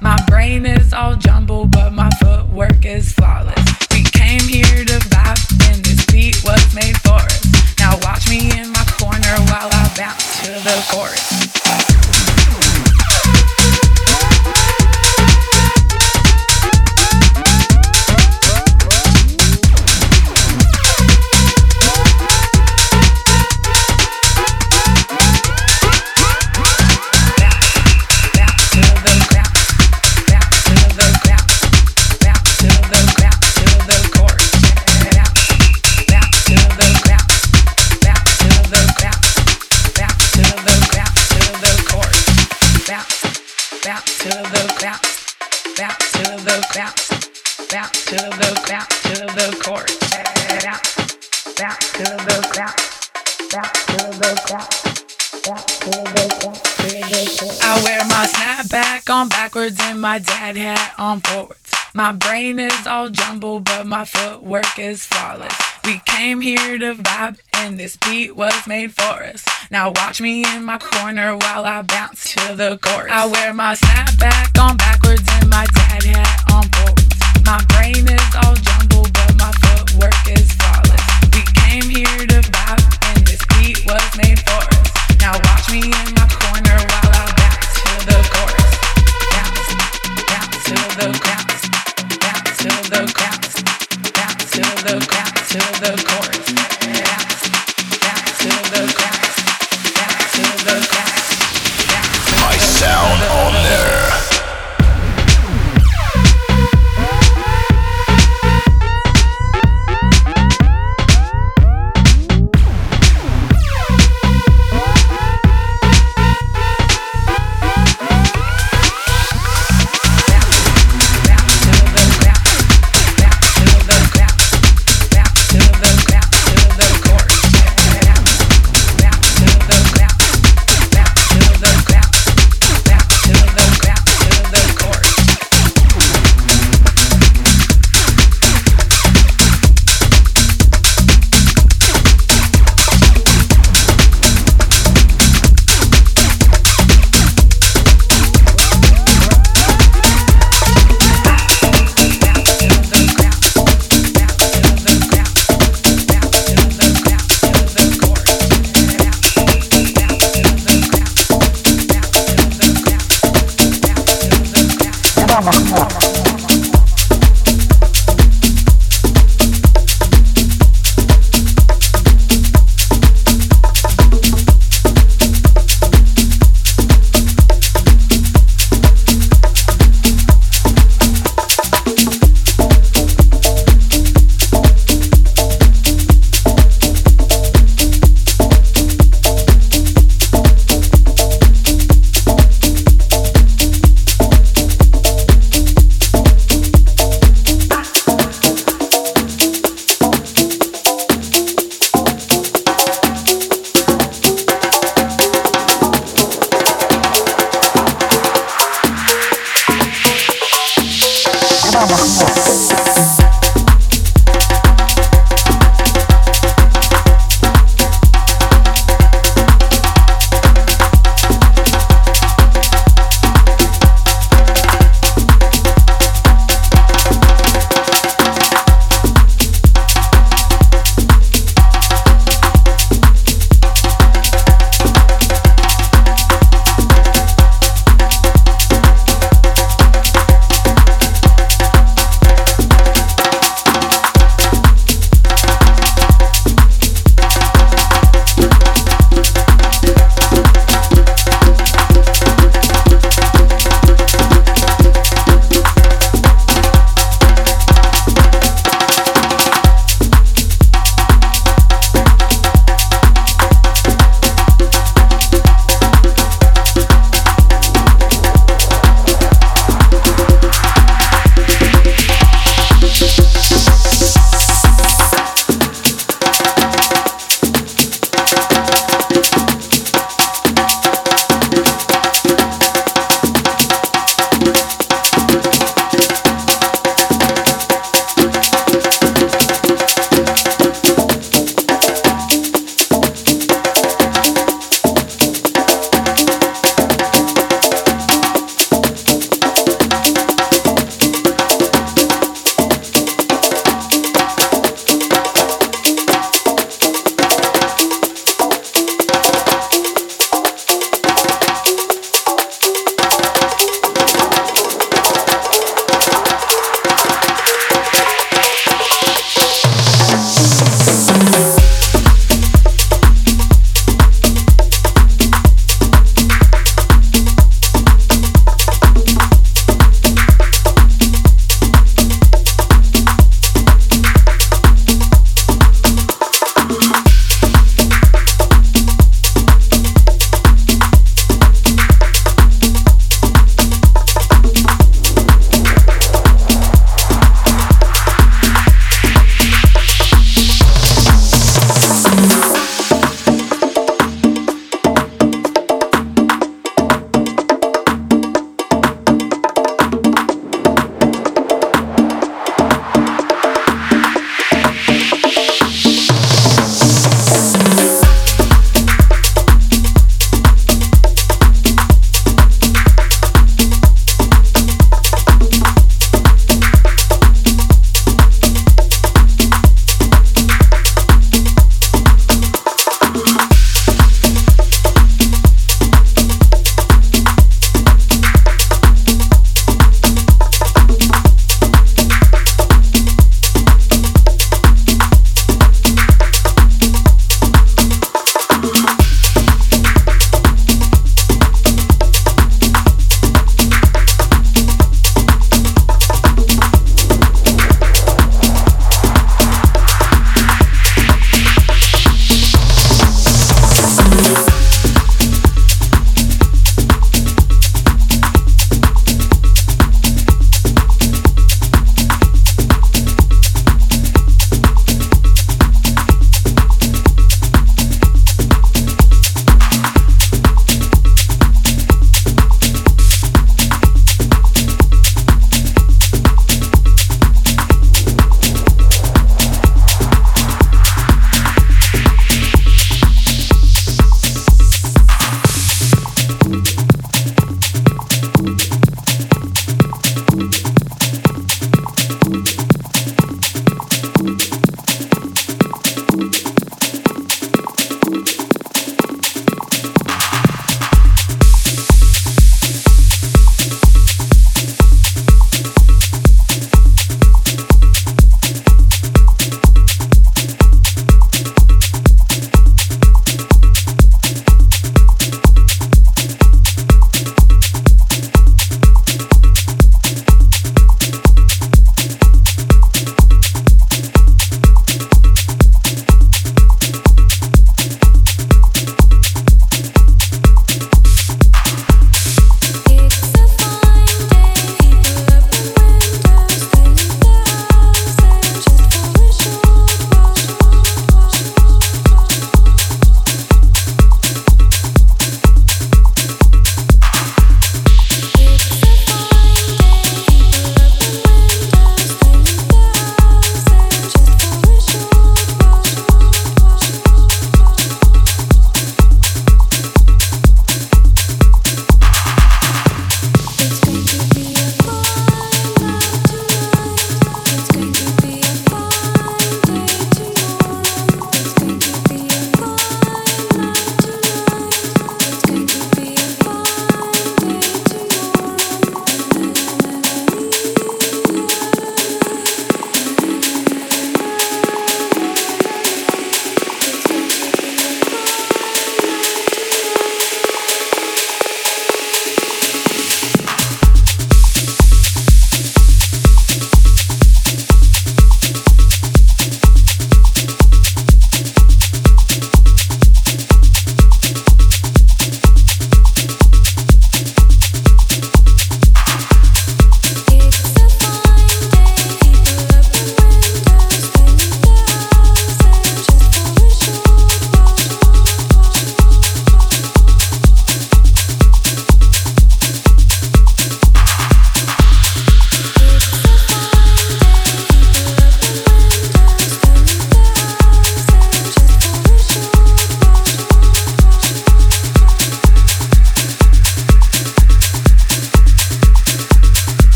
My brain is all jumbled, but my footwork is flawless. We came here to vibe, and this beat was made for us. Now watch me in my corner while I bounce to the chorus. I wear my snapback on backwards and my dad hat on forwards. My brain is all jumbled, but my footwork is flawless. We came here to vibe, and this beat was made for us. Now watch me in my corner while I bounce to the chorus. I wear my snapback on backwards the my dad hat on to the chorus, back, to the ground,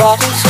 turn